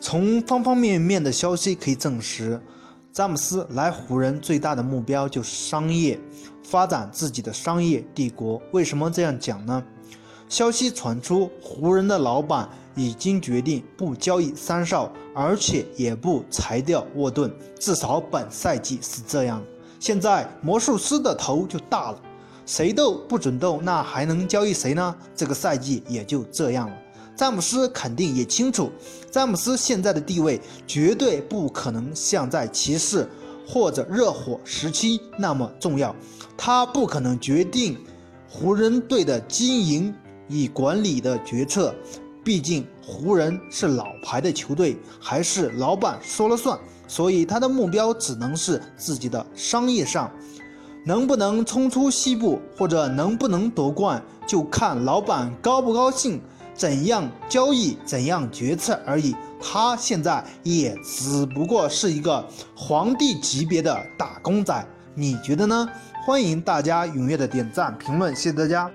从方方面面的消息可以证实，詹姆斯来湖人最大的目标就是商业，发展自己的商业帝国。为什么这样讲呢？消息传出，湖人的老板已经决定不交易三少，而且也不裁掉沃顿，至少本赛季是这样。现在魔术师的头就大了，谁都不准动，那还能交易谁呢？这个赛季也就这样了。詹姆斯肯定也清楚，詹姆斯现在的地位绝对不可能像在骑士或者热火时期那么重要，他不可能决定湖人队的经营。与管理的决策，毕竟湖人是老牌的球队，还是老板说了算，所以他的目标只能是自己的商业上，能不能冲出西部或者能不能夺冠，就看老板高不高兴，怎样交易，怎样决策而已。他现在也只不过是一个皇帝级别的打工仔，你觉得呢？欢迎大家踊跃的点赞评论，谢谢大家。